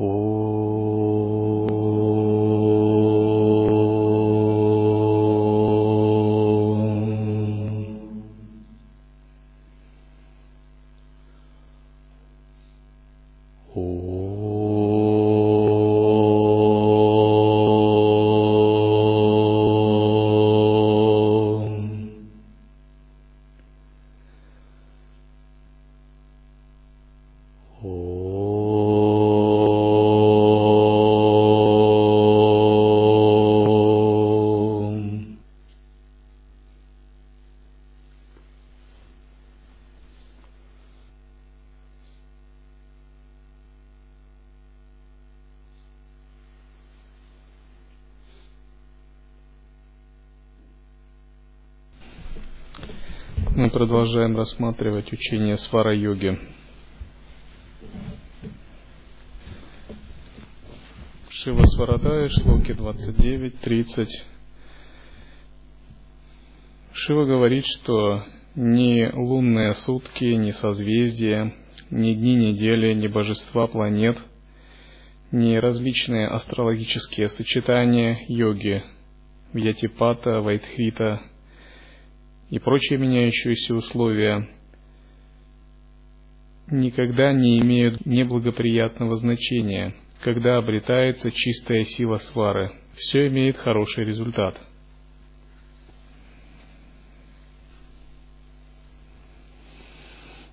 Мы продолжаем рассматривать учение свара-йоги. Шива Сварадая, шлоки 29-30. Шива говорит, что ни лунные сутки, ни созвездия, ни дни недели, ни божества планет, ни различные астрологические сочетания йоги, Вьятипата, Вайтхвита, и прочие меняющиеся условия никогда не имеют неблагоприятного значения, когда обретается чистая сила свары. Все имеет хороший результат.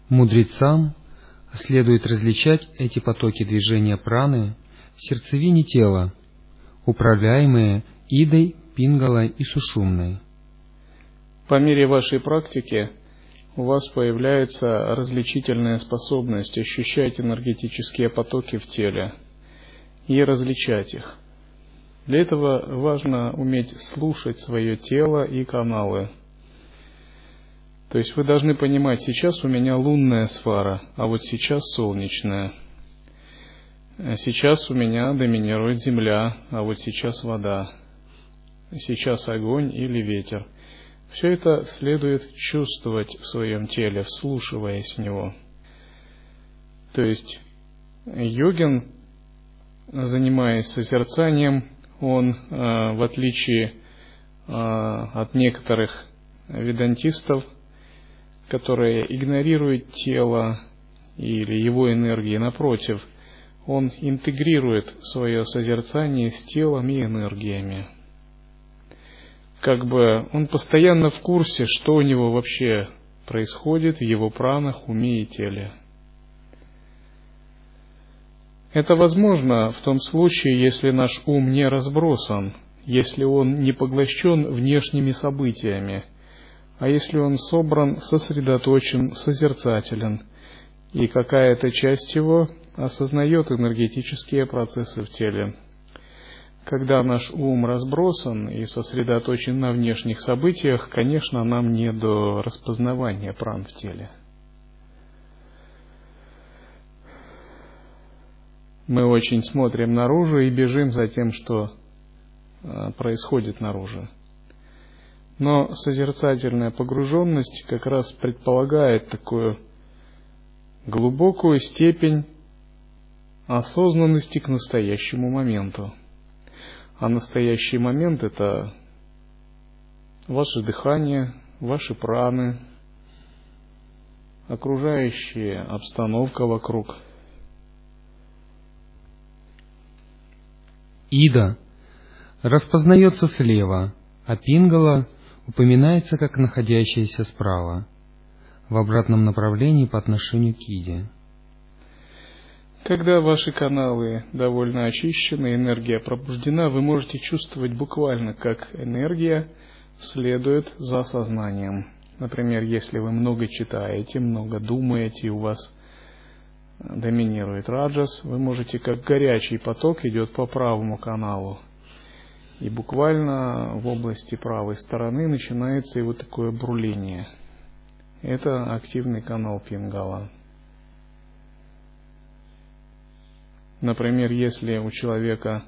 Мудрецам следует различать эти потоки движения праны в сердцевине тела, управляемые идой, пингалой и сушумной – по мере вашей практики у вас появляется различительная способность ощущать энергетические потоки в теле и различать их. Для этого важно уметь слушать свое тело и каналы. То есть вы должны понимать, сейчас у меня лунная сфера, а вот сейчас солнечная. Сейчас у меня доминирует земля, а вот сейчас вода. Сейчас огонь или ветер – все это следует чувствовать в своем теле, вслушиваясь в него. То есть йогин, занимаясь созерцанием, он, э, в отличие э, от некоторых ведантистов, которые игнорируют тело или его энергии, напротив, он интегрирует свое созерцание с телом и энергиями как бы он постоянно в курсе, что у него вообще происходит в его пранах, уме и теле. Это возможно в том случае, если наш ум не разбросан, если он не поглощен внешними событиями, а если он собран, сосредоточен, созерцателен, и какая-то часть его осознает энергетические процессы в теле – когда наш ум разбросан и сосредоточен на внешних событиях, конечно, нам не до распознавания пран в теле. Мы очень смотрим наружу и бежим за тем, что а, происходит наружу. Но созерцательная погруженность как раз предполагает такую глубокую степень осознанности к настоящему моменту. А настоящий момент – это ваше дыхание, ваши праны, окружающая обстановка вокруг. Ида распознается слева, а Пингала упоминается как находящаяся справа, в обратном направлении по отношению к Иде. Когда ваши каналы довольно очищены, энергия пробуждена, вы можете чувствовать буквально, как энергия следует за сознанием. Например, если вы много читаете, много думаете, и у вас доминирует раджас, вы можете, как горячий поток, идет по правому каналу. И буквально в области правой стороны начинается его такое бруление. Это активный канал Пингала. Например, если у человека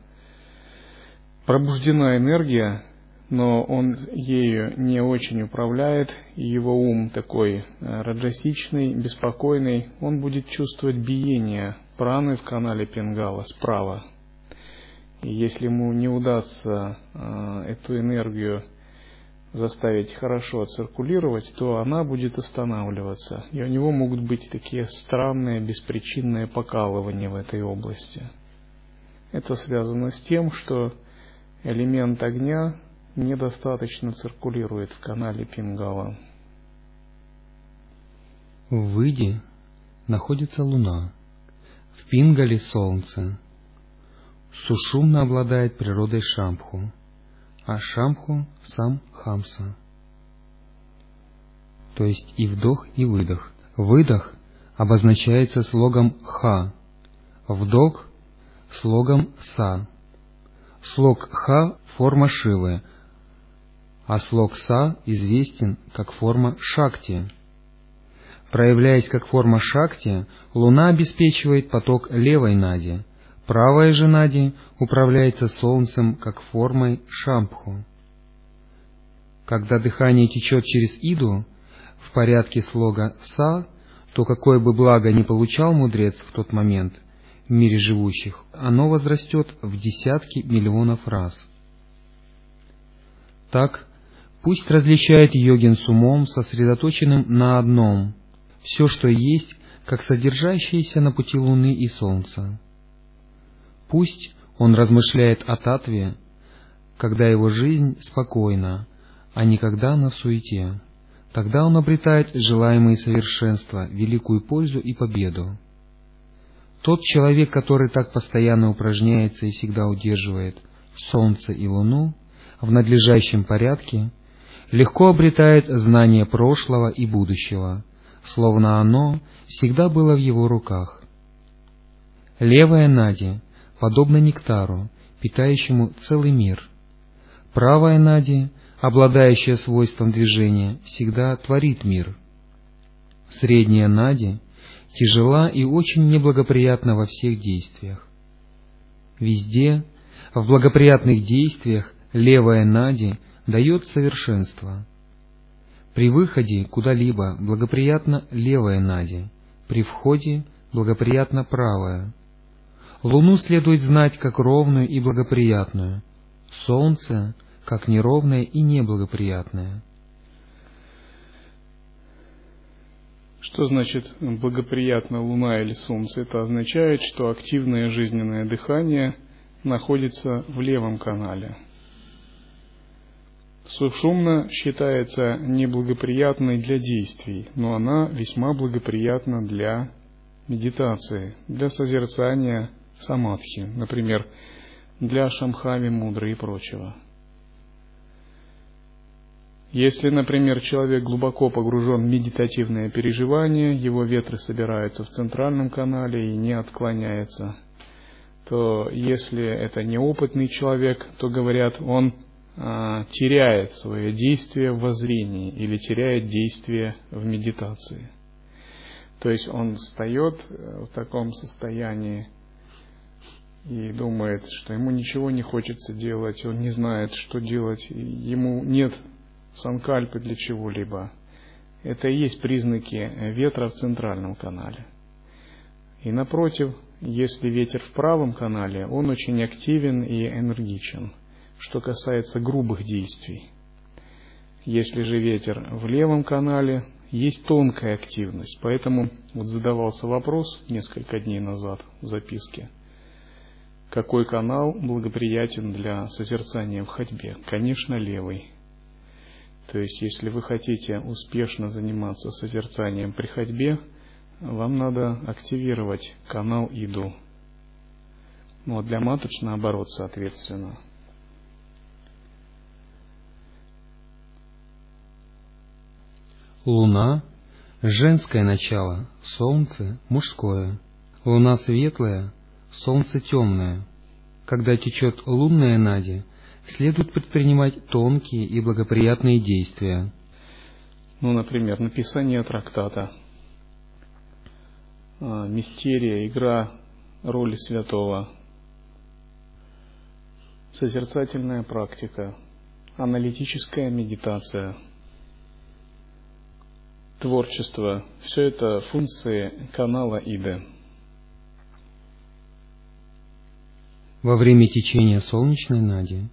пробуждена энергия, но он ею не очень управляет, и его ум такой э, раджасичный, беспокойный, он будет чувствовать биение праны в канале Пингала справа. И если ему не удастся э, эту энергию заставить хорошо циркулировать, то она будет останавливаться. И у него могут быть такие странные беспричинные покалывания в этой области. Это связано с тем, что элемент огня недостаточно циркулирует в канале Пингала. В Выде находится Луна, в Пингале Солнце. Сушумно обладает природой Шамху, а Шамху сам Хамса. То есть и вдох, и выдох. Выдох обозначается слогом Ха, вдох – слогом Са. Слог Ха – форма Шивы, а слог Са известен как форма Шакти. Проявляясь как форма Шакти, Луна обеспечивает поток левой Нади, правая же Нади управляется Солнцем как формой Шампху. Когда дыхание течет через Иду в порядке слога Са, то какое бы благо ни получал мудрец в тот момент в мире живущих, оно возрастет в десятки миллионов раз. Так, Пусть различает йогин с умом, сосредоточенным на одном, все, что есть, как содержащееся на пути Луны и Солнца. Пусть он размышляет о татве, когда его жизнь спокойна, а не когда она в суете. Тогда он обретает желаемые совершенства, великую пользу и победу. Тот человек, который так постоянно упражняется и всегда удерживает Солнце и Луну в надлежащем порядке, легко обретает знание прошлого и будущего, словно оно всегда было в его руках. Левая Нади подобна нектару, питающему целый мир. Правая Нади, обладающая свойством движения, всегда творит мир. Средняя Нади тяжела и очень неблагоприятна во всех действиях. Везде, в благоприятных действиях, левая Нади дает совершенство. При выходе куда-либо благоприятно левая нади, при входе благоприятно правая. Луну следует знать как ровную и благоприятную, Солнце как неровное и неблагоприятное. Что значит благоприятно Луна или Солнце? Это означает, что активное жизненное дыхание находится в левом канале – Сушумна считается неблагоприятной для действий, но она весьма благоприятна для медитации, для созерцания самадхи, например, для шамхави, мудры и прочего. Если, например, человек глубоко погружен в медитативное переживание, его ветры собираются в центральном канале и не отклоняется, то если это неопытный человек, то говорят, он а, теряет свое действие в воззрении или теряет действие в медитации. То есть он встает э, в таком состоянии и думает, что ему ничего не хочется делать, он не знает, что делать, ему нет санкальпы для чего-либо. Это и есть признаки ветра в центральном канале. И напротив, если ветер в правом канале, он очень активен и энергичен – что касается грубых действий. Если же ветер в левом канале, есть тонкая активность. Поэтому вот задавался вопрос несколько дней назад в записке. Какой канал благоприятен для созерцания в ходьбе? Конечно, левый. То есть, если вы хотите успешно заниматься созерцанием при ходьбе, вам надо активировать канал Иду. Ну а для маточ наоборот, соответственно – Луна — женское начало, солнце — мужское. Луна светлая, солнце темное. Когда течет лунная нади, следует предпринимать тонкие и благоприятные действия. Ну, например, написание трактата, а, мистерия, игра роли святого, созерцательная практика, аналитическая медитация, творчество – все это функции канала ИДы. Во время течения солнечной нади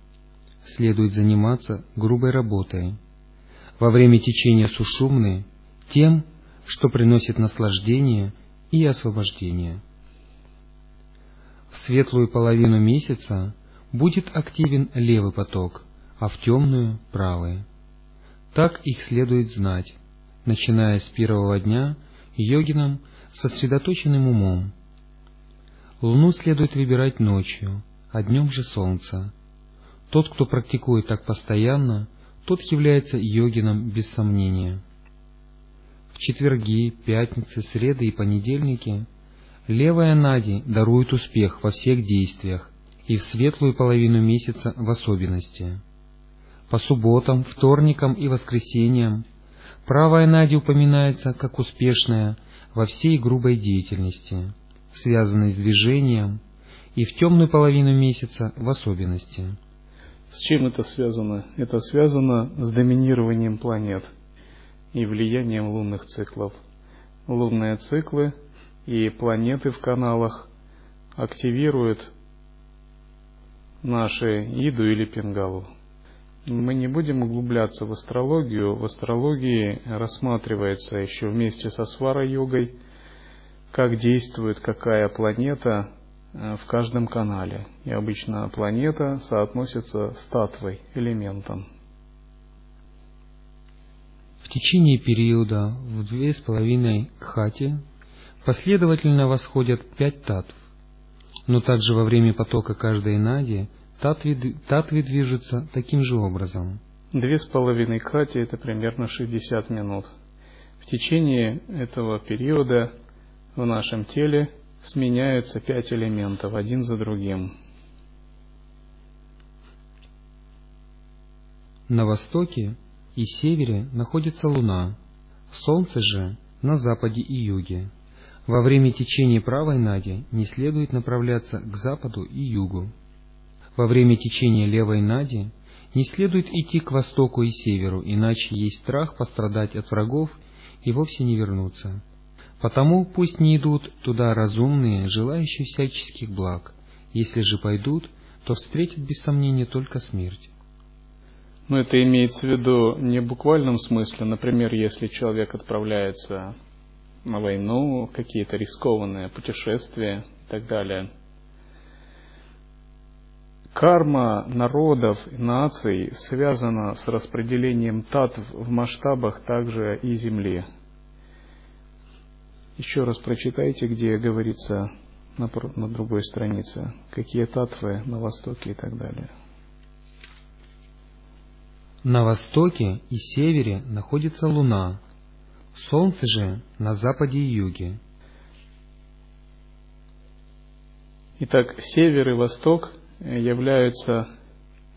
следует заниматься грубой работой. Во время течения сушумны – тем, что приносит наслаждение и освобождение. В светлую половину месяца будет активен левый поток, а в темную — правый. Так их следует знать, начиная с первого дня йогином сосредоточенным умом. Луну следует выбирать ночью, а днем же солнце. Тот, кто практикует так постоянно, тот является йогином без сомнения. В четверги, пятницы, среды и понедельники левая Нади дарует успех во всех действиях и в светлую половину месяца в особенности. По субботам, вторникам и воскресеньям правая Нади упоминается как успешная во всей грубой деятельности, связанной с движением, и в темную половину месяца в особенности. С чем это связано? Это связано с доминированием планет – и влиянием лунных циклов. Лунные циклы и планеты в каналах активируют наши Иду или Пингалу. Мы не будем углубляться в астрологию. В астрологии рассматривается еще вместе со свара-йогой, как действует какая планета э, в каждом канале. И обычно планета соотносится с татвой, элементом. В течение периода в две с половиной кхати последовательно восходят пять татв, но также во время потока каждой нади татвы, татвы движутся таким же образом. Две с половиной кхати – это примерно 60 минут. В течение этого периода в нашем теле сменяются пять элементов один за другим. На востоке и севере находится Луна, Солнце же на западе и юге. Во время течения правой нади не следует направляться к западу и югу. Во время течения левой нади не следует идти к востоку и северу, иначе есть страх пострадать от врагов и вовсе не вернуться. Потому пусть не идут туда разумные, желающие всяческих благ. Если же пойдут, то встретят без сомнения только смерть. Но это имеется в виду не в буквальном смысле. Например, если человек отправляется на войну, какие-то рискованные путешествия и так далее. Карма народов и наций связана с распределением татв в масштабах также и Земли. Еще раз прочитайте, где говорится на, на другой странице, какие татвы на Востоке и так далее. На востоке и севере находится Луна, Солнце же на западе и юге. Итак, север и восток являются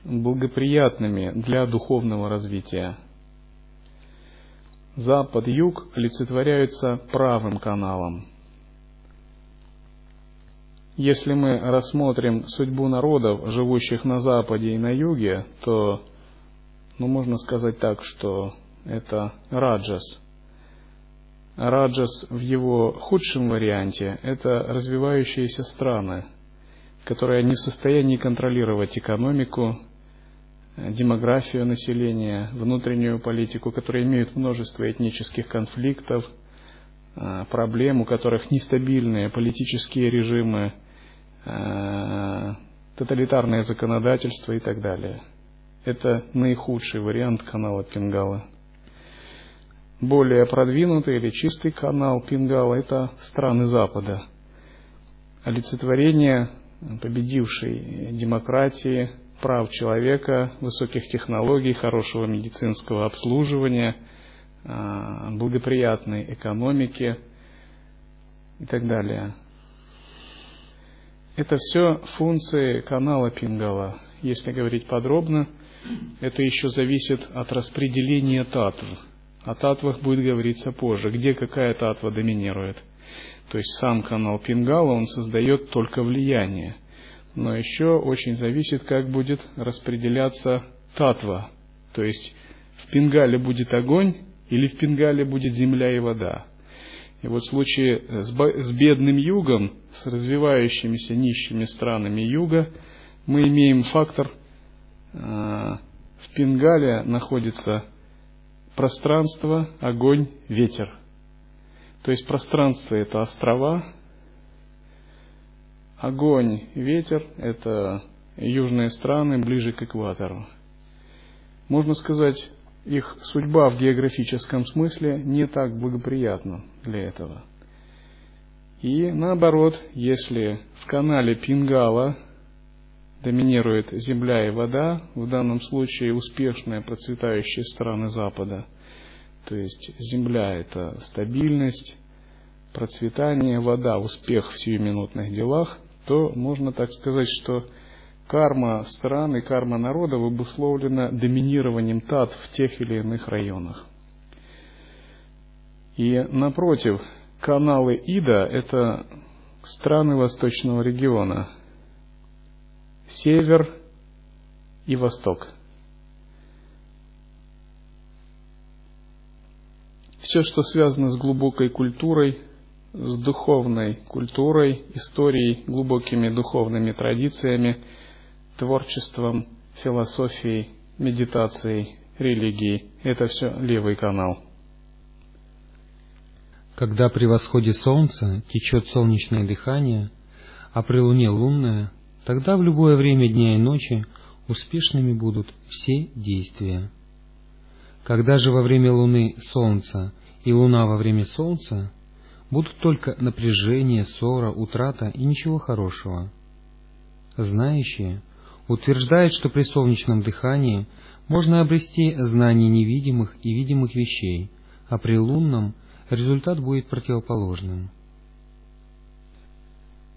благоприятными для духовного развития. Запад, юг олицетворяются правым каналом. Если мы рассмотрим судьбу народов, живущих на западе и на юге, то ну, можно сказать так, что это раджас. Раджас в его худшем варианте – это развивающиеся страны, которые не в состоянии контролировать экономику, демографию населения, внутреннюю политику, которые имеют множество этнических конфликтов, а, проблем, у которых нестабильные политические режимы, а, тоталитарное законодательство и так далее – это наихудший вариант канала Пингала. Более продвинутый или чистый канал Пингала – это страны Запада. Олицетворение победившей демократии, прав человека, высоких технологий, хорошего медицинского обслуживания, а, благоприятной экономики и так далее. Это все функции канала Пингала. Если говорить подробно – это еще зависит от распределения татв. О татвах будет говориться позже, где какая татва доминирует. То есть сам канал Пингала, он создает только влияние. Но еще очень зависит, как будет распределяться татва То есть в Пингале будет огонь или в Пингале будет земля и вода. И вот в случае с бедным югом, с развивающимися нищими странами юга, мы имеем фактор, э, в Пингале находится пространство, огонь, ветер. То есть пространство – это острова, огонь, ветер – это южные страны ближе к экватору. Можно сказать, их судьба в географическом смысле не так благоприятна для этого. И наоборот, если в канале Пингала доминирует земля и вода, в данном случае успешные процветающие страны Запада, то есть земля – это стабильность, процветание, вода – успех в сиюминутных делах, то можно так сказать, что карма стран и карма народа обусловлена доминированием тат в тех или иных районах. И напротив, каналы Ида – это страны восточного региона, север и восток. Все, что связано с глубокой культурой, с духовной культурой, историей, глубокими духовными традициями, творчеством, философией, медитацией, религией. Это все левый канал. Когда при восходе солнца течет солнечное дыхание, а при луне лунное, тогда в любое время дня и ночи успешными будут все действия. Когда же во время луны солнца и луна во время солнца, будут только напряжение, ссора, утрата и ничего хорошего. Знающие утверждают, что при солнечном дыхании можно обрести знание невидимых и видимых вещей, а при лунном результат будет противоположным.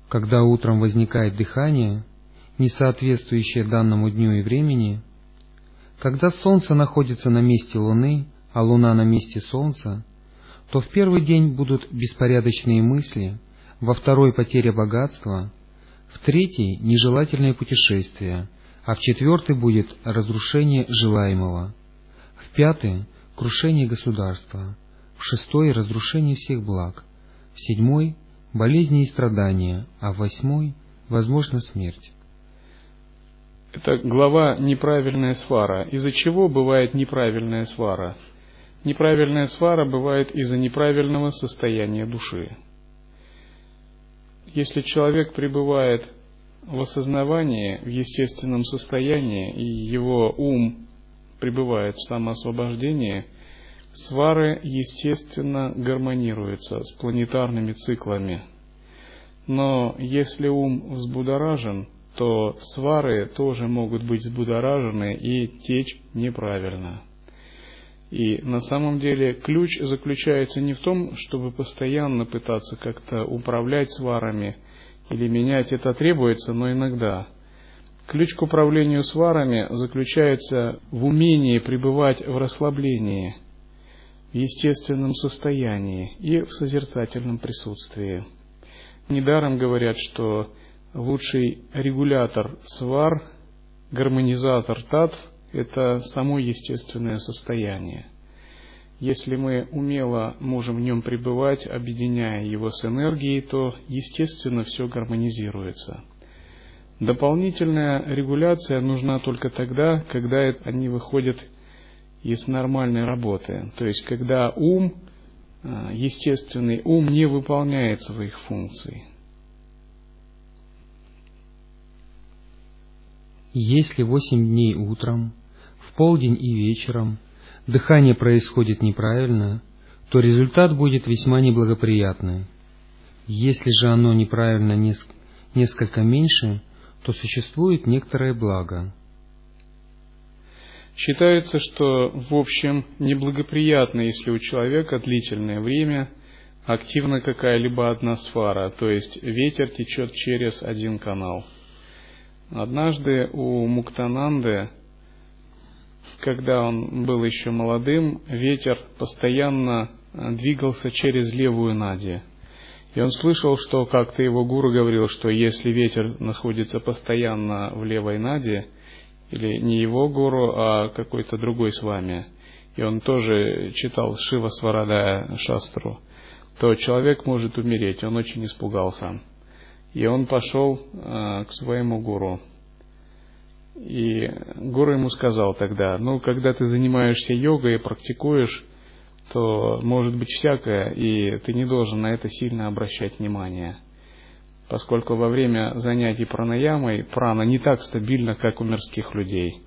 Когда утром возникает дыхание, не соответствующее данному дню и времени, когда Солнце находится на месте Луны, а Луна на месте Солнца, то в первый день будут беспорядочные мысли, во второй потеря богатства, в третий нежелательное путешествие, а в четвертый будет разрушение желаемого, в пятый крушение государства, в шестой разрушение всех благ, в седьмой болезни и страдания, а в восьмой возможна смерть. Это глава «Неправильная свара». Из-за чего бывает неправильная свара? Неправильная свара бывает из-за неправильного состояния души. Если человек пребывает в осознавании, в естественном состоянии, и его ум пребывает в самоосвобождении, свары, естественно, гармонируются с планетарными циклами. Но если ум взбудоражен, то свары тоже могут быть взбудоражены и течь неправильно. И на самом деле ключ заключается не в том, чтобы постоянно пытаться как-то управлять сварами или менять это требуется, но иногда. Ключ к управлению сварами заключается в умении пребывать в расслаблении, в естественном состоянии и в созерцательном присутствии. Недаром говорят, что лучший регулятор свар, гармонизатор татв это само естественное состояние. Если мы умело можем в нем пребывать, объединяя его с энергией, то, естественно, все гармонизируется. Дополнительная регуляция нужна только тогда, когда они выходят из нормальной работы. То есть, когда ум, э, естественный ум не выполняет своих функций. Если восемь дней утром полдень и вечером дыхание происходит неправильно, то результат будет весьма неблагоприятный. Если же оно неправильно несколько меньше, то существует некоторое благо. Считается, что в общем неблагоприятно, если у человека длительное время активна какая-либо одна сфара, то есть ветер течет через один канал. Однажды у Муктананды когда он был еще молодым, ветер постоянно э, двигался через левую нади. И он слышал, что как-то его гуру говорил, что если ветер находится постоянно в левой наде, или не его гуру, а какой-то другой с вами, и он тоже читал Шива Сварадая Шастру, то человек может умереть, он очень испугался. И он пошел э, к своему гуру. И гуру ему сказал тогда, ну, когда ты занимаешься йогой и практикуешь, то может быть всякое, и ты не должен на это сильно обращать внимание. Поскольку во время занятий пранаямой прана не так стабильна, как у мирских людей.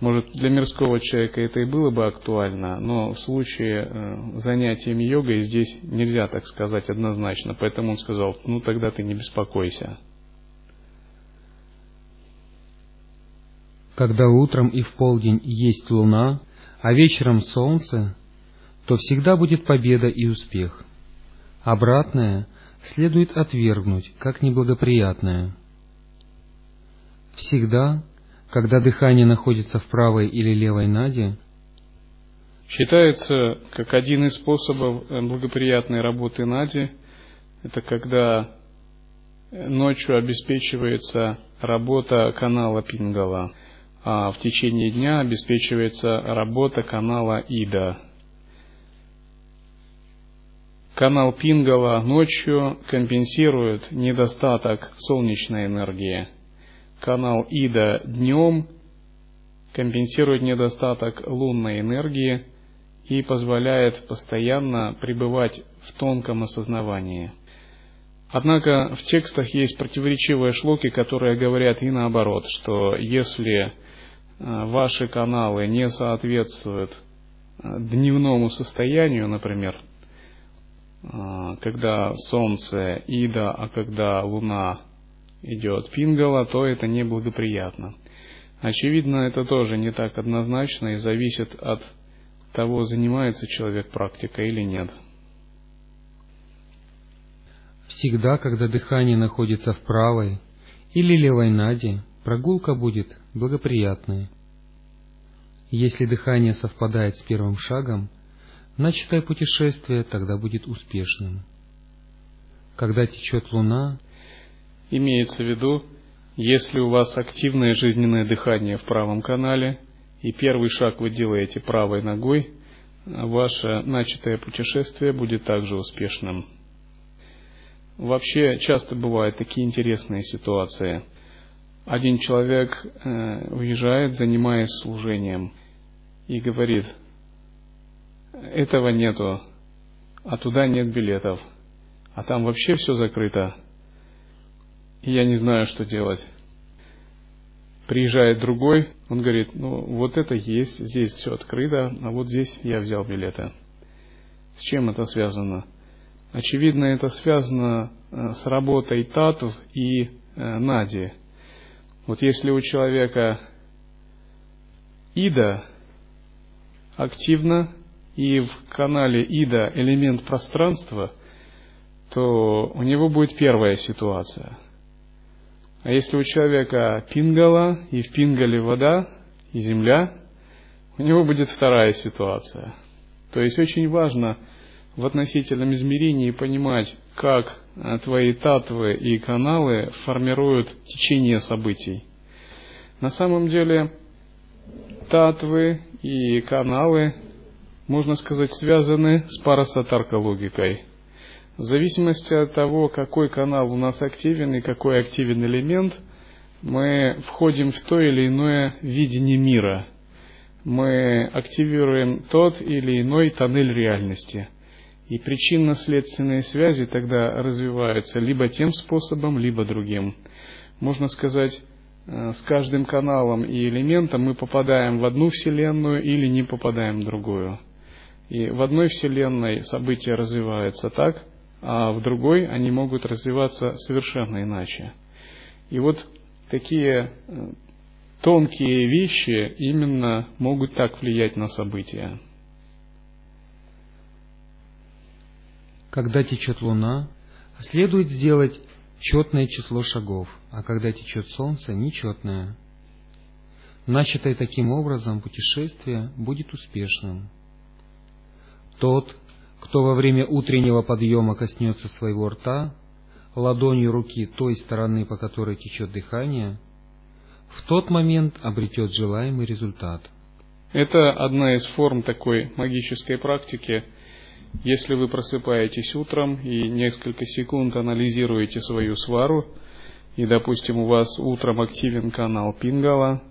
Может, для мирского человека это и было бы актуально, но в случае э, занятиями йогой здесь нельзя так сказать однозначно. Поэтому он сказал, ну тогда ты не беспокойся. Когда утром и в полдень есть луна, а вечером солнце, то всегда будет победа и успех. Обратное следует отвергнуть, как неблагоприятное. Всегда, когда дыхание находится в правой или левой наде, считается как один из способов благоприятной работы нади, это когда ночью обеспечивается работа канала Пингала – в течение дня обеспечивается работа канала Ида. Канал Пингала ночью компенсирует недостаток солнечной энергии. Канал Ида днем компенсирует недостаток лунной энергии и позволяет постоянно пребывать в тонком осознавании. Однако в текстах есть противоречивые шлоки, которые говорят и наоборот, что если ваши каналы не соответствуют э, дневному состоянию, например, э, когда Солнце Ида, а когда Луна идет Пингала, то это неблагоприятно. Очевидно, это тоже не так однозначно и зависит от того, занимается человек практикой или нет. Всегда, когда дыхание находится в правой или левой наде, прогулка будет благоприятной. Если дыхание совпадает с первым шагом, начатое путешествие тогда будет успешным. Когда течет луна, имеется в виду, если у вас активное жизненное дыхание в правом канале, и первый шаг вы делаете правой ногой, ваше начатое путешествие будет также успешным. Вообще часто бывают такие интересные ситуации – один человек э, уезжает, занимаясь служением, и говорит, этого нету, а туда нет билетов, а там вообще все закрыто, и я не знаю, что делать. Приезжает другой, он говорит, ну вот это есть, здесь все открыто, а вот здесь я взял билеты. С чем это связано? Очевидно, это связано э, с работой Татов и э, Нади – вот если у человека Ида активно и в канале Ида элемент пространства, то у него будет первая ситуация. А если у человека Пингала и в Пингале вода и земля, у него будет вторая ситуация. То есть очень важно в относительном измерении понимать, как э, твои татвы и каналы формируют течение событий. На самом деле, татвы и каналы, можно сказать, связаны с парасатарка логикой. В зависимости от того, какой канал у нас активен и какой активен элемент, мы входим в то или иное видение мира. Мы активируем тот или иной тоннель реальности – и причинно-следственные связи тогда развиваются либо тем способом, либо другим. Можно сказать, э, с каждым каналом и элементом мы попадаем в одну Вселенную или не попадаем в другую. И в одной Вселенной события развиваются так, а в другой они могут развиваться совершенно иначе. И вот такие э, тонкие вещи именно могут так влиять на события. Когда течет луна, следует сделать четное число шагов, а когда течет солнце – нечетное. Начатое таким образом путешествие будет успешным. Тот, кто во время утреннего подъема коснется своего рта, ладонью руки той стороны, по которой течет дыхание, в тот момент обретет желаемый результат. Это одна из форм такой магической практики. Если вы просыпаетесь утром и несколько секунд анализируете свою свару, и, допустим, у вас утром активен канал Пингала,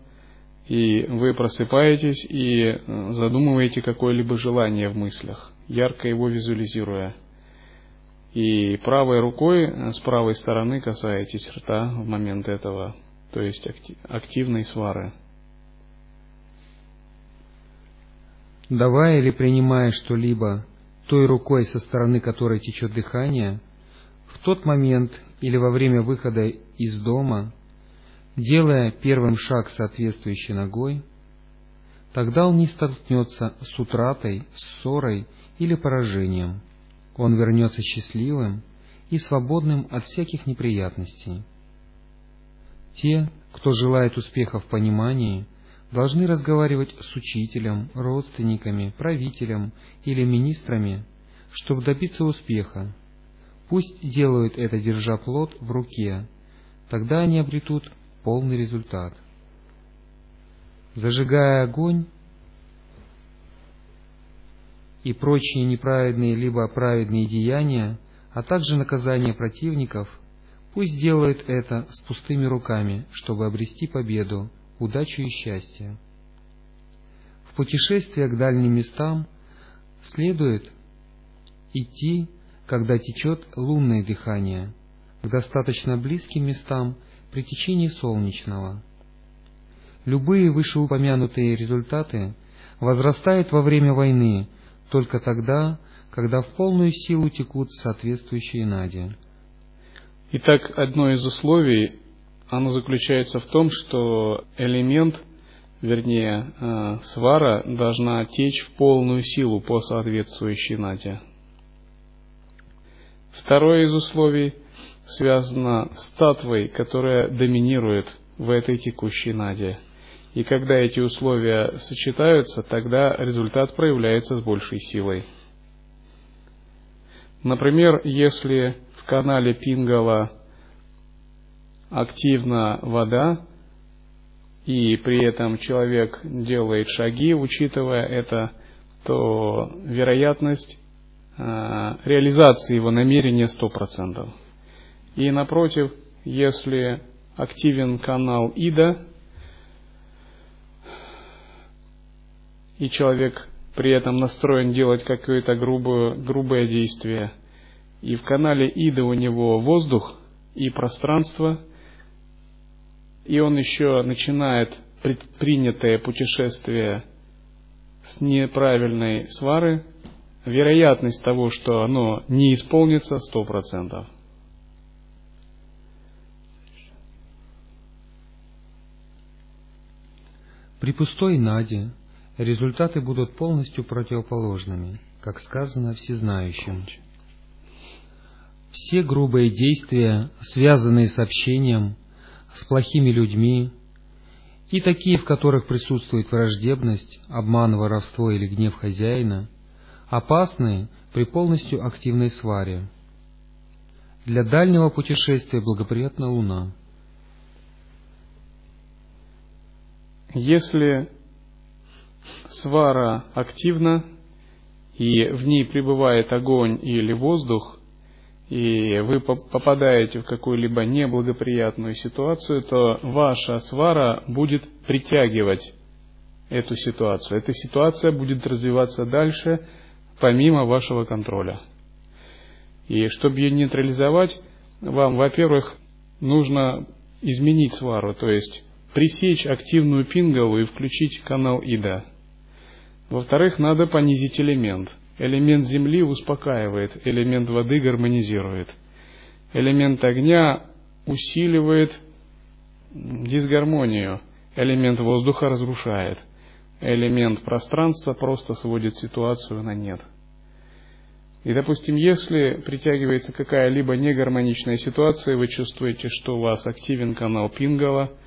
и вы просыпаетесь и э, задумываете какое-либо желание в мыслях, ярко его визуализируя. И правой рукой э, с правой стороны касаетесь рта в момент этого, то есть активной свары. Давая или принимая что-либо той рукой, со стороны которой течет дыхание, в тот момент или во время выхода из дома – делая первым шаг соответствующей ногой, тогда он не столкнется с утратой, ссорой или поражением. Он вернется счастливым и свободным от всяких неприятностей. Те, кто желает успеха в понимании, должны разговаривать с учителем, родственниками, правителем или министрами, чтобы добиться успеха. Пусть делают это, держа плод в руке, тогда они обретут полный результат. Зажигая огонь и прочие неправедные либо праведные деяния, а также наказание противников, пусть делают это с пустыми руками, чтобы обрести победу, удачу и счастье. В путешествие к дальним местам следует идти, когда течет лунное дыхание, к достаточно близким местам при течении солнечного. Любые вышеупомянутые результаты возрастают во время войны только тогда, когда в полную силу текут соответствующие нади. Итак, одно из условий, оно заключается в том, что элемент, вернее, э, свара должна течь в полную силу по соответствующей наде. Второе из условий – связана с татвой, которая доминирует в этой текущей наде. И когда эти условия сочетаются, тогда результат проявляется с большей силой. Например, если в канале Пингала активна вода, и при этом человек делает шаги, учитывая это, то вероятность э, реализации его намерения 100%. И напротив, если активен канал ИДА, и человек при этом настроен делать какое-то грубое, грубое действие, и в канале ИДА у него воздух и пространство, и он еще начинает предпринятое путешествие с неправильной свары, вероятность того, что оно не исполнится, сто процентов. При пустой наде результаты будут полностью противоположными, как сказано всезнающим. Все грубые действия, связанные с общением, с плохими людьми, и такие, в которых присутствует враждебность, обман, воровство или гнев хозяина, опасны при полностью активной сваре. Для дальнего путешествия благоприятна Луна – Если свара активна, и в ней пребывает огонь или воздух, и вы попадаете в какую-либо неблагоприятную ситуацию, то ваша свара будет притягивать эту ситуацию. Эта ситуация будет развиваться дальше, помимо вашего контроля. И чтобы ее нейтрализовать, вам, во-первых, нужно изменить свару, то есть пресечь активную пингалу и включить канал ИДА. Во-вторых, надо понизить элемент. Элемент земли успокаивает, элемент воды гармонизирует. Элемент огня усиливает дисгармонию, элемент воздуха разрушает, элемент пространства просто сводит ситуацию на нет. И, допустим, если притягивается какая-либо негармоничная ситуация, вы чувствуете, что у вас активен канал Пингала –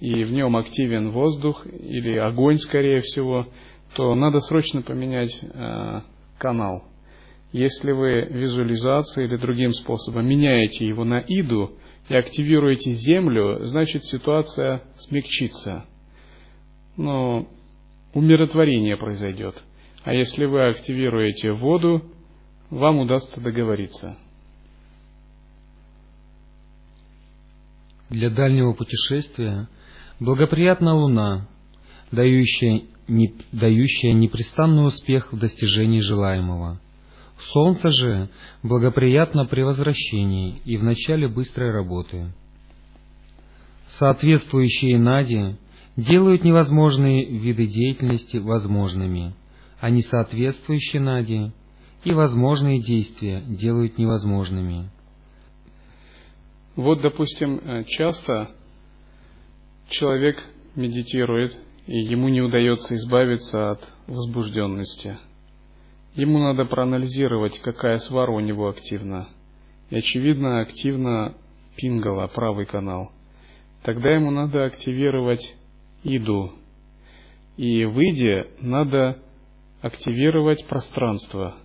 и в нем активен воздух или огонь, скорее всего, то надо срочно поменять э, канал. Если вы визуализацией или другим способом меняете его на иду, и активируете землю, значит ситуация смягчится. Но умиротворение произойдет. А если вы активируете воду, вам удастся договориться. Для дальнего путешествия благоприятна Луна, дающая, не, дающая непрестанный успех в достижении желаемого. Солнце же благоприятно при возвращении и в начале быстрой работы. Соответствующие Наде делают невозможные виды деятельности возможными, а несоответствующие Наде и возможные действия делают невозможными. Вот, допустим, э, часто человек медитирует, и ему не удается избавиться от возбужденности. Ему надо проанализировать, какая свара у него активна. И, очевидно, активна пингала, правый канал. Тогда ему надо активировать иду. И выйдя, надо активировать пространство –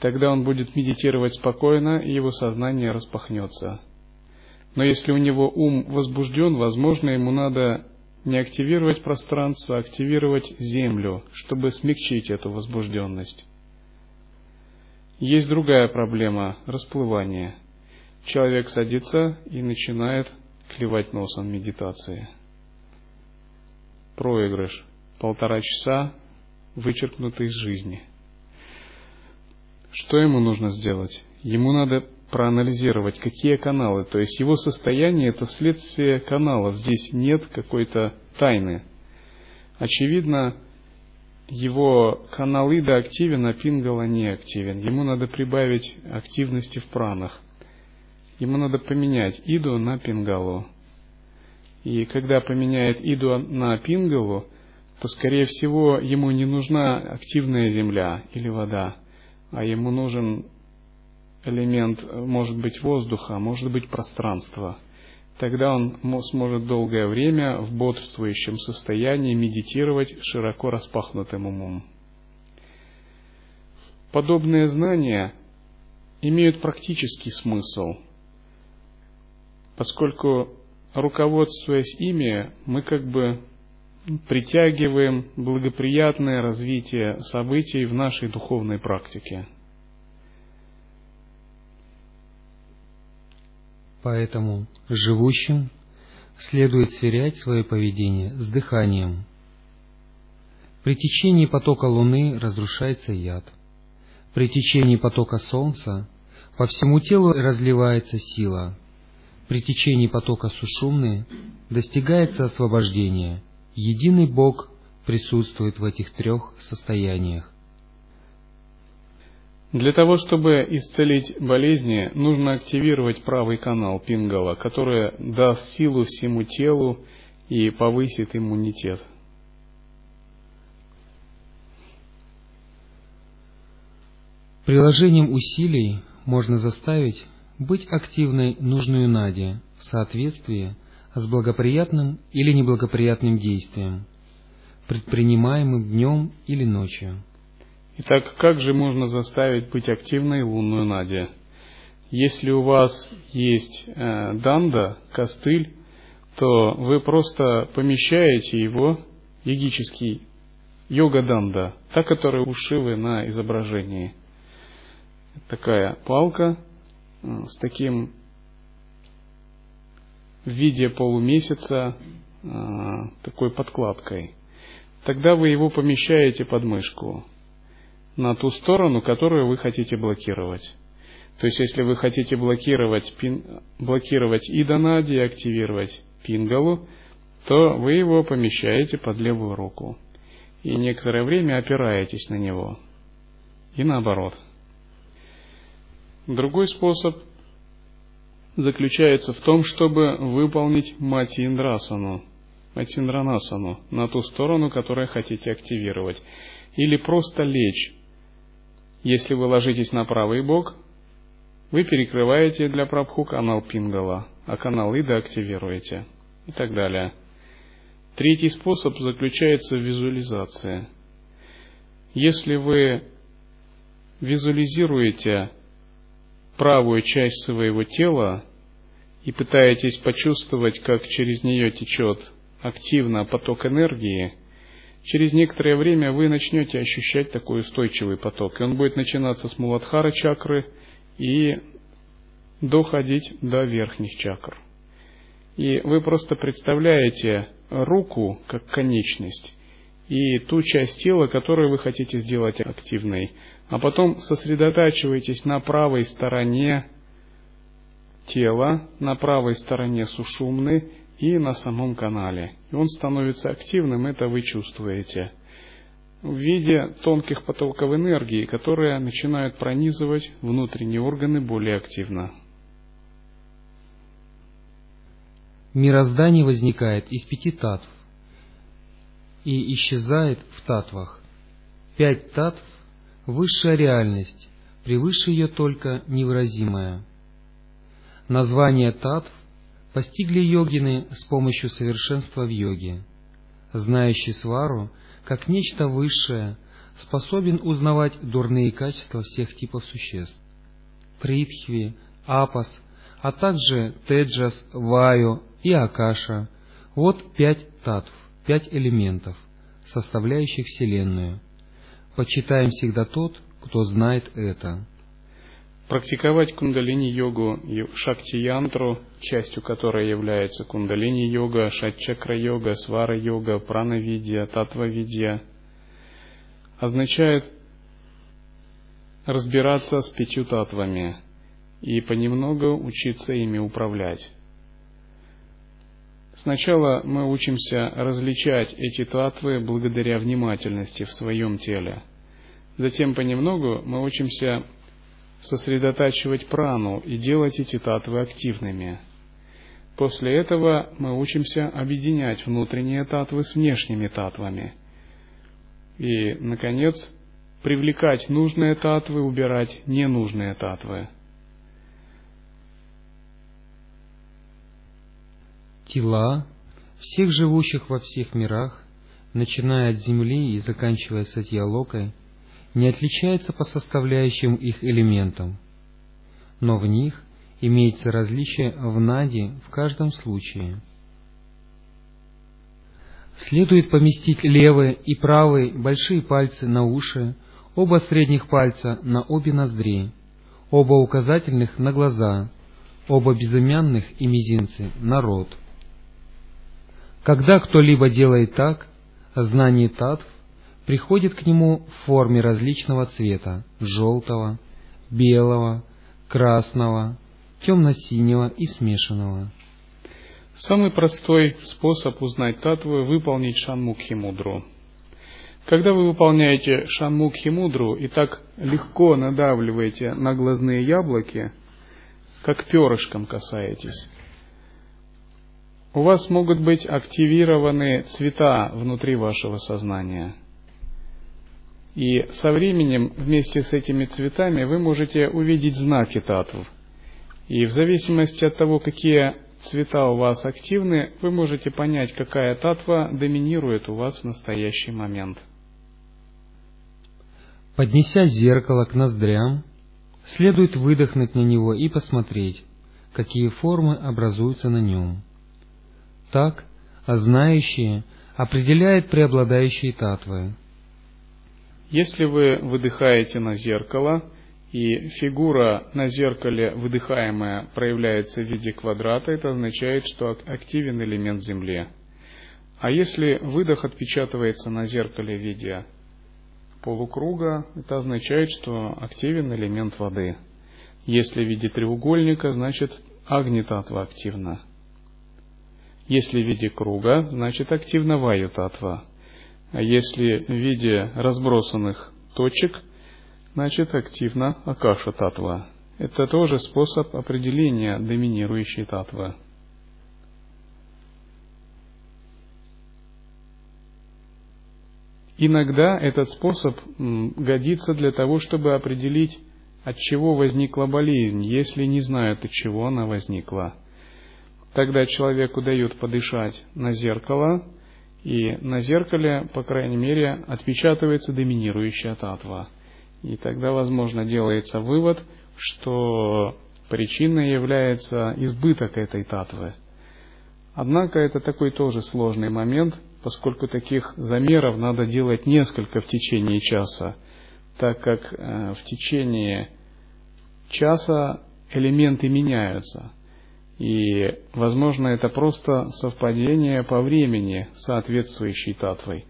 Тогда он будет медитировать спокойно, и его сознание распахнется. Но если у него ум возбужден, возможно, ему надо не активировать пространство, а активировать землю, чтобы смягчить эту возбужденность. Есть другая проблема – расплывание. Человек садится и начинает клевать носом медитации. Проигрыш. Полтора часа вычеркнуты из жизни – что ему нужно сделать? Ему надо проанализировать, какие каналы. То есть его состояние – это следствие каналов. Здесь нет какой-то тайны. Очевидно, его канал Ида активен, а Пингала не активен. Ему надо прибавить активности в пранах. Ему надо поменять Иду на Пингалу. И когда поменяет Иду на Пингалу, то, скорее всего, ему не нужна активная земля или вода – а ему нужен элемент, может быть, воздуха, может быть, пространства. Тогда он сможет долгое время в бодрствующем состоянии медитировать широко распахнутым умом. Подобные знания имеют практический смысл, поскольку, руководствуясь ими, мы как бы притягиваем благоприятное развитие событий в нашей духовной практике. Поэтому живущим следует сверять свое поведение с дыханием. При течении потока Луны разрушается яд. При течении потока Солнца по всему телу разливается сила. При течении потока Сушумны достигается освобождение – Единый Бог присутствует в этих трех состояниях. Для того, чтобы исцелить болезни, нужно активировать правый канал Пингала, который даст силу всему телу и повысит иммунитет. Приложением усилий можно заставить быть активной нужную Наде в соответствии с благоприятным или неблагоприятным действием, предпринимаемым днем или ночью. Итак, как же можно заставить быть активной лунную Надя? Если у вас есть э, данда, костыль, то вы просто помещаете его, йогический, йога-данда, та, которая у Шивы на изображении. Такая палка э, с таким в виде полумесяца а, такой подкладкой. Тогда вы его помещаете под мышку на ту сторону, которую вы хотите блокировать. То есть, если вы хотите блокировать, пин, блокировать Иданади активировать Пингалу, то вы его помещаете под левую руку. И некоторое время опираетесь на него. И наоборот. Другой способ – заключается в том, чтобы выполнить Матиндрасану, Матиндранасану, на ту сторону, которую хотите активировать. Или просто лечь. Если вы ложитесь на правый бок, вы перекрываете для Прабху канал Пингала, а канал Ида активируете. И так далее. Третий способ заключается в визуализации. Если вы визуализируете правую часть своего тела и пытаетесь почувствовать, как через нее течет активно поток энергии, через некоторое время вы начнете ощущать такой устойчивый поток. И он будет начинаться с Муладхара чакры и доходить до верхних чакр. И вы просто представляете руку как конечность и ту часть тела, которую вы хотите сделать активной, а потом сосредотачиваетесь на правой стороне тела, на правой стороне сушумны и на самом канале. И он становится активным, это вы чувствуете. В виде тонких потоков энергии, которые начинают пронизывать внутренние органы более активно. Мироздание возникает из пяти татв и исчезает в татвах. Пять татв – высшая реальность, превыше ее только невыразимая. Название татв постигли йогины с помощью совершенства в йоге. Знающий свару, как нечто высшее, способен узнавать дурные качества всех типов существ. Притхви, Апас, а также Теджас, Ваю и Акаша – вот пять татв, пять элементов, составляющих Вселенную. Почитаем всегда тот, кто знает это. Практиковать кундалини-йогу и шакти-янтру, частью которой является кундалини-йога, шат-чакра-йога, свара-йога, прана-видья, татва-видья, означает разбираться с пятью татвами и понемногу учиться ими управлять. Сначала мы учимся различать эти татвы благодаря внимательности в своем теле. Затем понемногу мы учимся сосредотачивать прану и делать эти татвы активными. После этого мы учимся объединять внутренние татвы с внешними татвами. И, наконец, привлекать нужные татвы, убирать ненужные татвы. Тела всех живущих во всех мирах, начиная от Земли и заканчивая Сатьялокой, не отличаются по составляющим их элементам, но в них имеется различие в наде в каждом случае. Следует поместить левые и правые большие пальцы на уши, оба средних пальца на обе ноздри, оба указательных на глаза, оба безымянных и мизинцы на рот. Когда кто-либо делает так, знание татв приходит к нему в форме различного цвета – желтого, белого, красного, темно-синего и смешанного. Самый простой способ узнать татвы – выполнить шанмукхи мудру. Когда вы выполняете шанмукхи мудру и так легко надавливаете на глазные яблоки, как перышком касаетесь, у вас могут быть активированы цвета внутри вашего сознания – и со временем вместе с этими цветами вы можете увидеть знаки татв. И в зависимости от того, какие цвета у вас активны, вы можете понять, какая татва доминирует у вас в настоящий момент. Поднеся зеркало к ноздрям, следует выдохнуть на него и посмотреть, какие формы образуются на нем. Так, а знающие определяет преобладающие татвы. Если вы выдыхаете на зеркало, и фигура на зеркале выдыхаемая проявляется в виде квадрата, это означает, что активен элемент Земли. А если выдох отпечатывается на зеркале в виде полукруга, это означает, что активен элемент воды. Если в виде треугольника, значит агнитатва активна. Если в виде круга, значит активна ваю-татва. А если в виде разбросанных точек, значит активно акаша татва. Это тоже способ определения доминирующей татвы. Иногда этот способ годится для того, чтобы определить, от чего возникла болезнь, если не знают, от чего она возникла. Тогда человеку дают подышать на зеркало, и на зеркале, по крайней мере, отпечатывается доминирующая татва. И тогда, возможно, делается вывод, что Причиной является избыток этой татвы. Однако это такой тоже сложный момент, поскольку таких замеров надо делать несколько в течение часа, так как э, в течение часа элементы меняются. И, возможно, это просто совпадение по времени соответствующей татвой.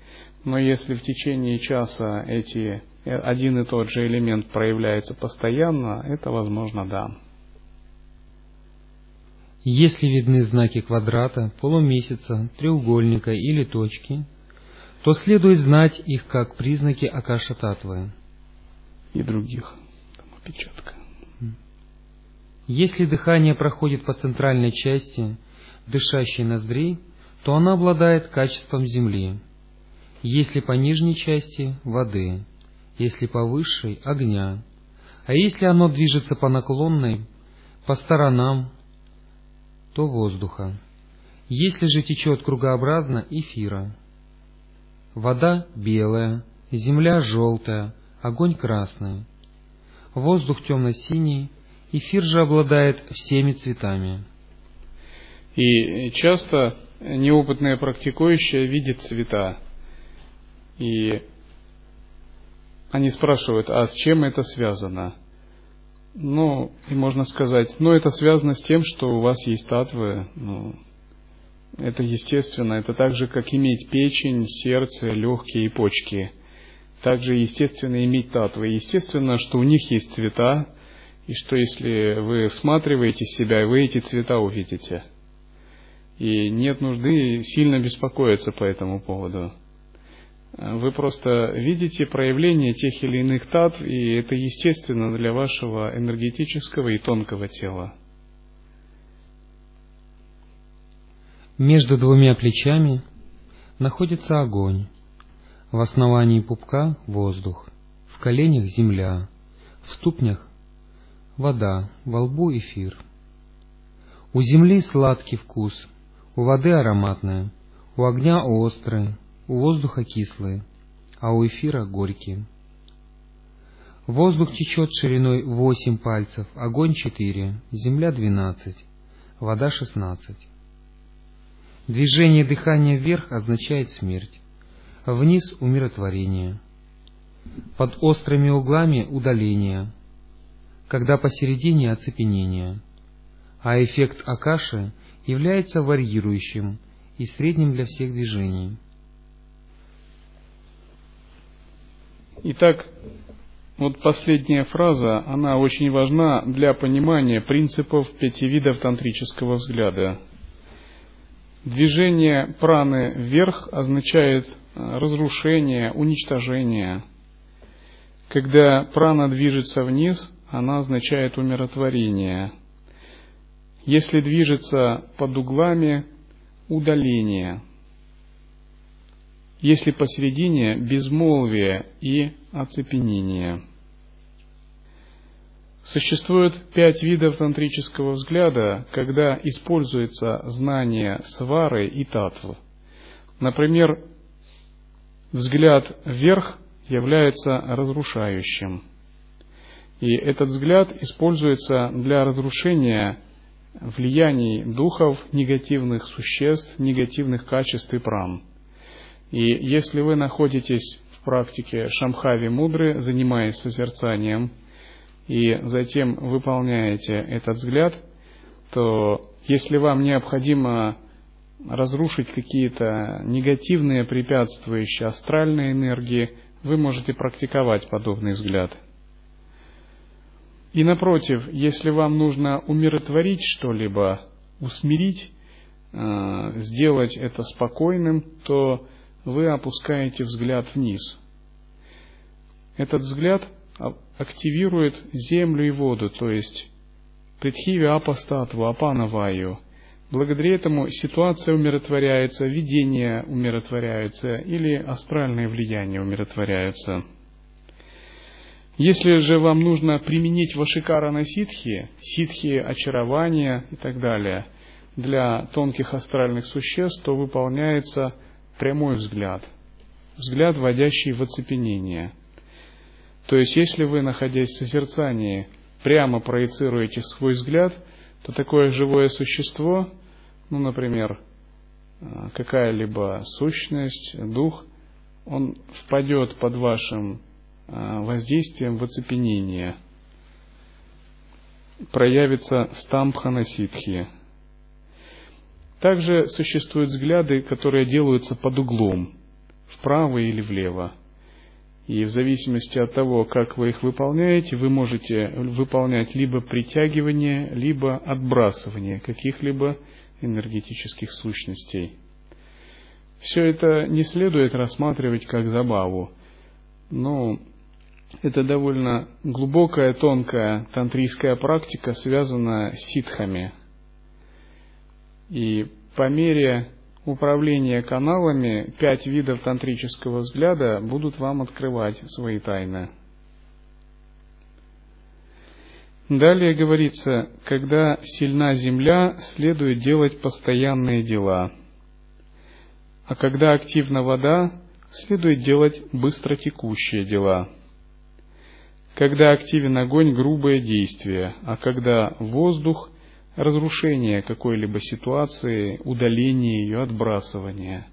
Но если в течение часа эти, э, один и тот же элемент проявляется постоянно, это возможно, да. Если видны знаки квадрата, полумесяца, треугольника или точки, то следует знать их как признаки Акаша Татвы. И других. Там опечатка. Если дыхание проходит по центральной части дышащей ноздрей, то она обладает качеством земли. Если по нижней части – воды, если по высшей – огня. А если оно движется по наклонной, по сторонам то воздуха. Если же течет кругообразно, эфира. Вода белая, земля желтая, огонь красный. Воздух темно-синий, эфир же обладает всеми цветами. И часто неопытная практикующая видит цвета. И они спрашивают, а с чем это связано? Ну, и можно сказать, ну, это связано с тем, что у вас есть татвы, ну, это естественно, это так же, как иметь печень, сердце, легкие и почки. Также естественно иметь татвы. Естественно, что у них есть цвета, и что если вы всматриваете себя, вы эти цвета увидите. И нет нужды сильно беспокоиться по этому поводу. Вы просто видите проявление тех или иных татв, и это естественно для вашего энергетического и тонкого тела. Между двумя плечами находится огонь, в основании пупка – воздух, в коленях – земля, в ступнях – вода, во лбу – эфир. У земли сладкий вкус, у воды ароматная, у огня острый, у воздуха кислые, а у эфира горькие. Воздух течет шириной восемь пальцев, огонь четыре, земля двенадцать, вода шестнадцать. Движение дыхания вверх означает смерть, вниз — умиротворение, под острыми углами — удаление, когда посередине — оцепенение, а эффект Акаши является варьирующим и средним для всех движений. Итак, вот последняя фраза, она очень важна для понимания принципов пяти видов тантрического взгляда. Движение праны вверх означает э, разрушение, уничтожение. Когда прана движется вниз, она означает умиротворение. Если движется под углами, удаление – если посередине безмолвие и оцепенение. Существует пять видов тантрического взгляда, когда используется знание свары и татвы. Например, взгляд вверх является разрушающим. И этот взгляд используется для разрушения влияний духов, негативных существ, негативных качеств и пран – и если вы находитесь в практике Шамхави Мудры, занимаясь созерцанием, и затем выполняете этот взгляд, то если вам необходимо разрушить какие-то негативные, препятствующие астральные энергии, вы можете практиковать подобный взгляд. И напротив, если вам нужно умиротворить что-либо, усмирить, э, сделать это спокойным, то вы опускаете взгляд вниз. Этот взгляд активирует землю и воду, то есть Притхиви Апастатву, Апанаваю. Благодаря этому ситуация умиротворяется, видение умиротворяется или астральное влияние умиротворяется. Если же вам нужно применить вашикара на ситхи, ситхи очарования и так далее, для тонких астральных существ, то выполняется прямой взгляд, взгляд, вводящий в оцепенение. То есть, если вы, находясь в созерцании, прямо проецируете свой взгляд, то такое живое существо, ну, например, э, какая-либо сущность, дух, он впадет под вашим воздействием в оцепенение, проявится стампхана ситхи. Также существуют взгляды, которые делаются под углом, вправо или влево. И в зависимости от того, как вы их выполняете, вы можете выполнять либо притягивание, либо отбрасывание каких-либо энергетических сущностей. Все это не следует рассматривать как забаву, но это довольно глубокая, тонкая тантрийская практика, связанная с ситхами. И по мере управления каналами пять видов тантрического взгляда будут вам открывать свои тайны. Далее говорится, когда сильна земля, следует делать постоянные дела, а когда активна вода, следует делать быстротекущие дела. Когда активен огонь, грубое действие, а когда воздух, разрушение какой-либо ситуации, удаление ее, отбрасывание.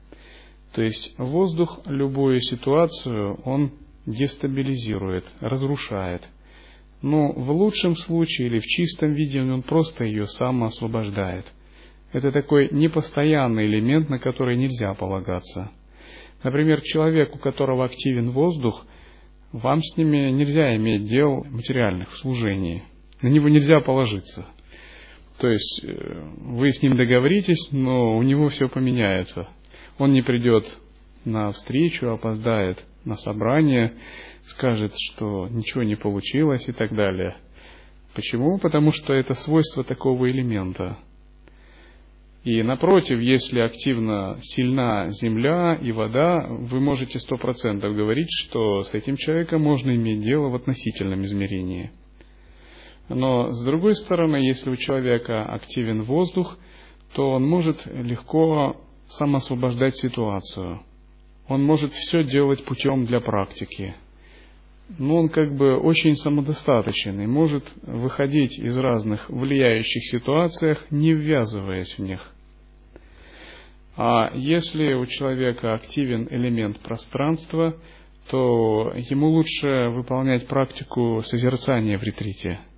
То есть воздух любую ситуацию он дестабилизирует, разрушает. Но в лучшем случае или в чистом виде он просто ее сам освобождает. Это такой непостоянный элемент, на который нельзя полагаться. Например, человек, у которого активен воздух, вам с ними нельзя иметь дел материальных в служении. На него нельзя положиться – то есть э, вы с ним договоритесь, но у него все поменяется. Он не придет на встречу, опоздает на собрание, скажет, что ничего не получилось и так далее. Почему? Потому что это свойство такого элемента. И напротив, если активно сильна земля и вода, вы можете сто процентов говорить, что с этим человеком можно иметь дело в относительном измерении – но с другой стороны, если у человека активен воздух, то он может легко самоосвобождать ситуацию. Он может все делать путем для практики. Но он как бы очень самодостаточен и может выходить из разных влияющих ситуациях, не ввязываясь в них. А если у человека активен элемент пространства, то ему лучше выполнять практику созерцания в ретрите –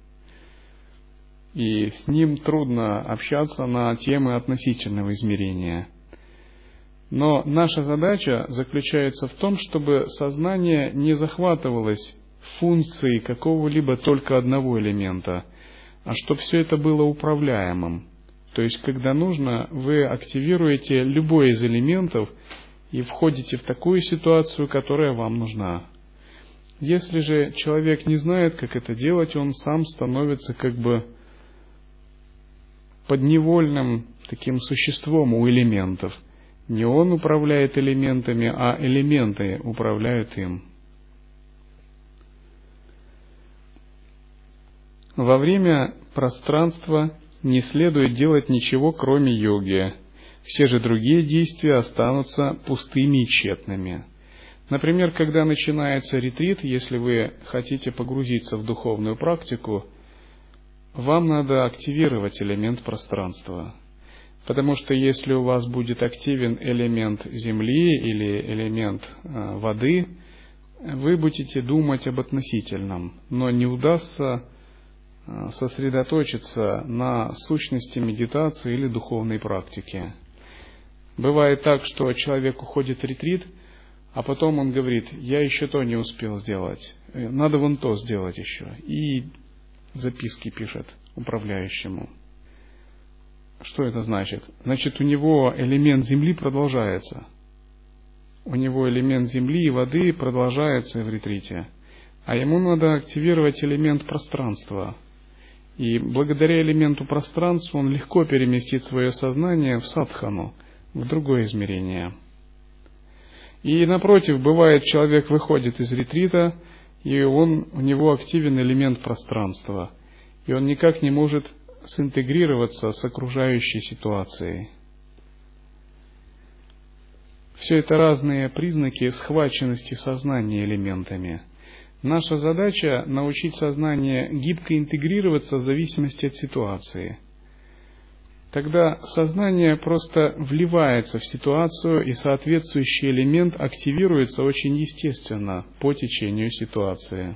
и с ним трудно общаться на темы относительного измерения. Но наша задача заключается в том, чтобы сознание не захватывалось функцией какого-либо только одного элемента, а чтобы все это было управляемым. То есть, когда нужно, вы активируете любой из элементов и входите в такую ситуацию, которая вам нужна. Если же человек не знает, как это делать, он сам становится как бы подневольным таким существом у элементов. Не он управляет элементами, а элементы управляют им. Во время пространства не следует делать ничего, кроме йоги. Все же другие действия останутся пустыми и тщетными. Например, когда начинается ретрит, если вы хотите погрузиться в духовную практику – вам надо активировать элемент пространства. Потому что если у вас будет активен элемент земли или элемент э, воды, вы будете думать об относительном, но не удастся э, сосредоточиться на сущности медитации или духовной практики. Бывает так, что человек уходит в ретрит, а потом он говорит, я еще то не успел сделать, э, надо вон то сделать еще. И записки пишет управляющему. Что это значит? Значит, у него элемент земли продолжается. У него элемент земли и воды продолжается в ретрите. А ему надо активировать элемент пространства. И благодаря элементу пространства он легко переместит свое сознание в садхану, в другое измерение. И напротив, бывает, человек выходит из ретрита, и он, у него активен элемент пространства – и он никак не может синтегрироваться с окружающей ситуацией. Все это разные признаки схваченности сознания элементами. Наша задача – научить сознание гибко интегрироваться в зависимости от ситуации. Тогда сознание просто вливается в ситуацию, и соответствующий элемент активируется очень естественно по течению ситуации.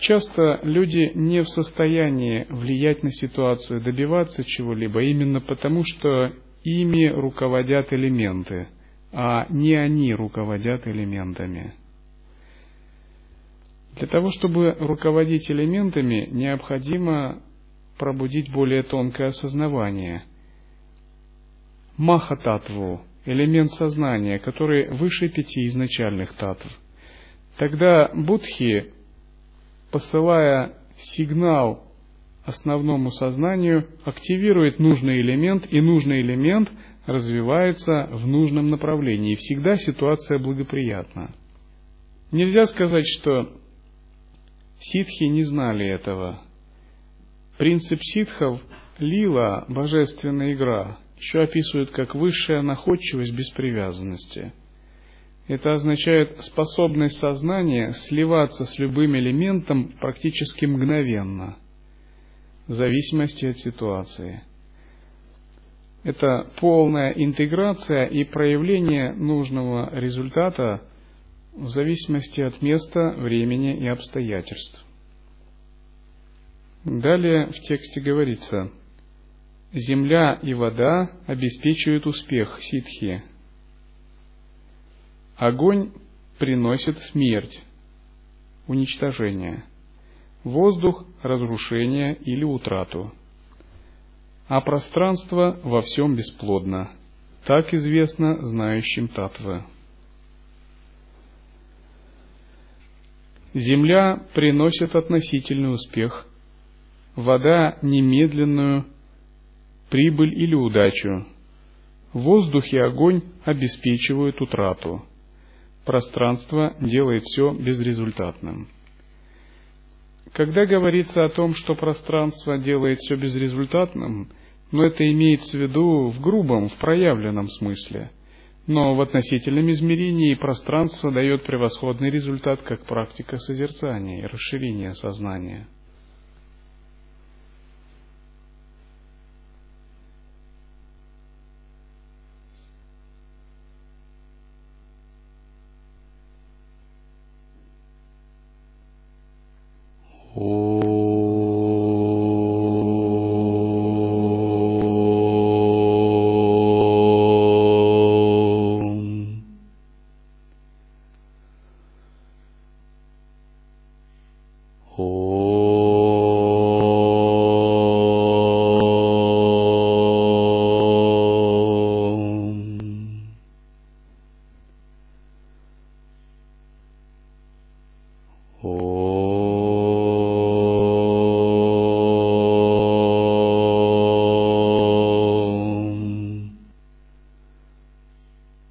Часто люди не в состоянии влиять на ситуацию, добиваться чего-либо, именно потому, что ими руководят элементы – а не они руководят элементами. Для того, чтобы руководить элементами, необходимо пробудить более тонкое осознавание. Маха-татву, элемент сознания, который выше пяти изначальных татв. Тогда будхи, посылая сигнал основному сознанию, активирует нужный элемент, и нужный элемент – развивается в нужном направлении, всегда ситуация благоприятна. Нельзя сказать, что ситхи не знали этого. Принцип ситхов – лила, божественная игра, еще описывают как высшая находчивость без привязанности. Это означает способность сознания сливаться с любым элементом практически мгновенно, в зависимости от ситуации – это полная интеграция и проявление нужного результата в зависимости от места, времени и обстоятельств. Далее в тексте говорится, «Земля и вода обеспечивают успех ситхи. Огонь приносит смерть, уничтожение. Воздух – разрушение или утрату а пространство во всем бесплодно. Так известно знающим татвы. Земля приносит относительный успех, вода – немедленную прибыль или удачу, воздух и огонь обеспечивают утрату, пространство делает все безрезультатным. Когда говорится о том, что пространство делает все безрезультатным, но это имеется в виду в грубом, в проявленном смысле. Но в относительном измерении пространство дает превосходный результат как практика созерцания и расширения сознания –